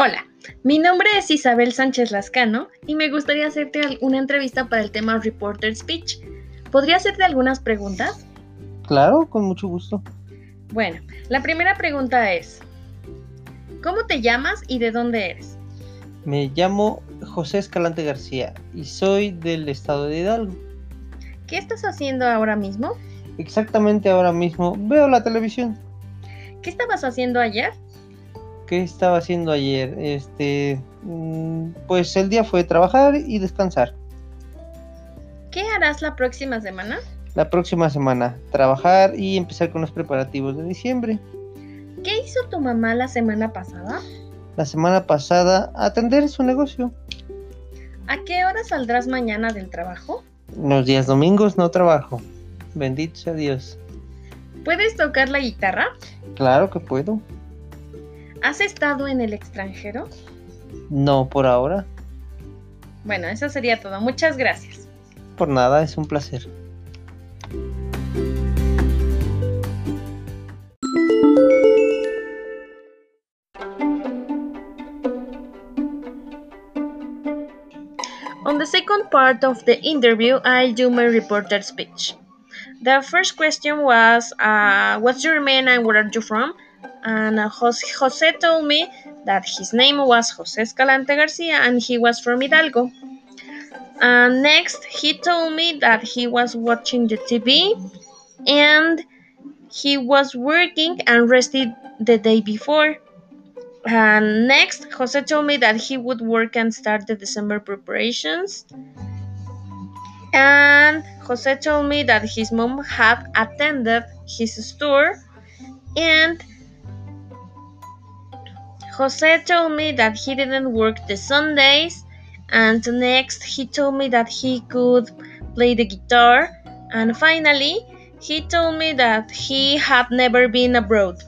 Hola, mi nombre es Isabel Sánchez Lascano y me gustaría hacerte una entrevista para el tema Reporter Speech. ¿Podría hacerte algunas preguntas? Claro, con mucho gusto. Bueno, la primera pregunta es, ¿cómo te llamas y de dónde eres? Me llamo José Escalante García y soy del estado de Hidalgo. ¿Qué estás haciendo ahora mismo? Exactamente ahora mismo veo la televisión. ¿Qué estabas haciendo ayer? ¿Qué estaba haciendo ayer? Este, mm, pues el día fue trabajar y descansar. ¿Qué harás la próxima semana? La próxima semana, trabajar y empezar con los preparativos de diciembre. ¿Qué hizo tu mamá la semana pasada? La semana pasada, atender su negocio. ¿A qué hora saldrás mañana del trabajo? Los días domingos no trabajo. Bendito sea Dios. ¿Puedes tocar la guitarra? Claro que puedo. ¿Has estado en el extranjero? No, por ahora. Bueno, eso sería todo. Muchas gracias. Por nada, es un placer. On the second part of the interview, I'll do my reporter speech. The first question was, uh, What's your name and where are you from? And uh, Jose told me that his name was Jose Escalante Garcia and he was from Hidalgo. And next, he told me that he was watching the TV and he was working and rested the day before. And next, Jose told me that he would work and start the December preparations. And Jose told me that his mom had attended his store and Jose told me that he didn't work the Sundays, and next he told me that he could play the guitar, and finally he told me that he had never been abroad.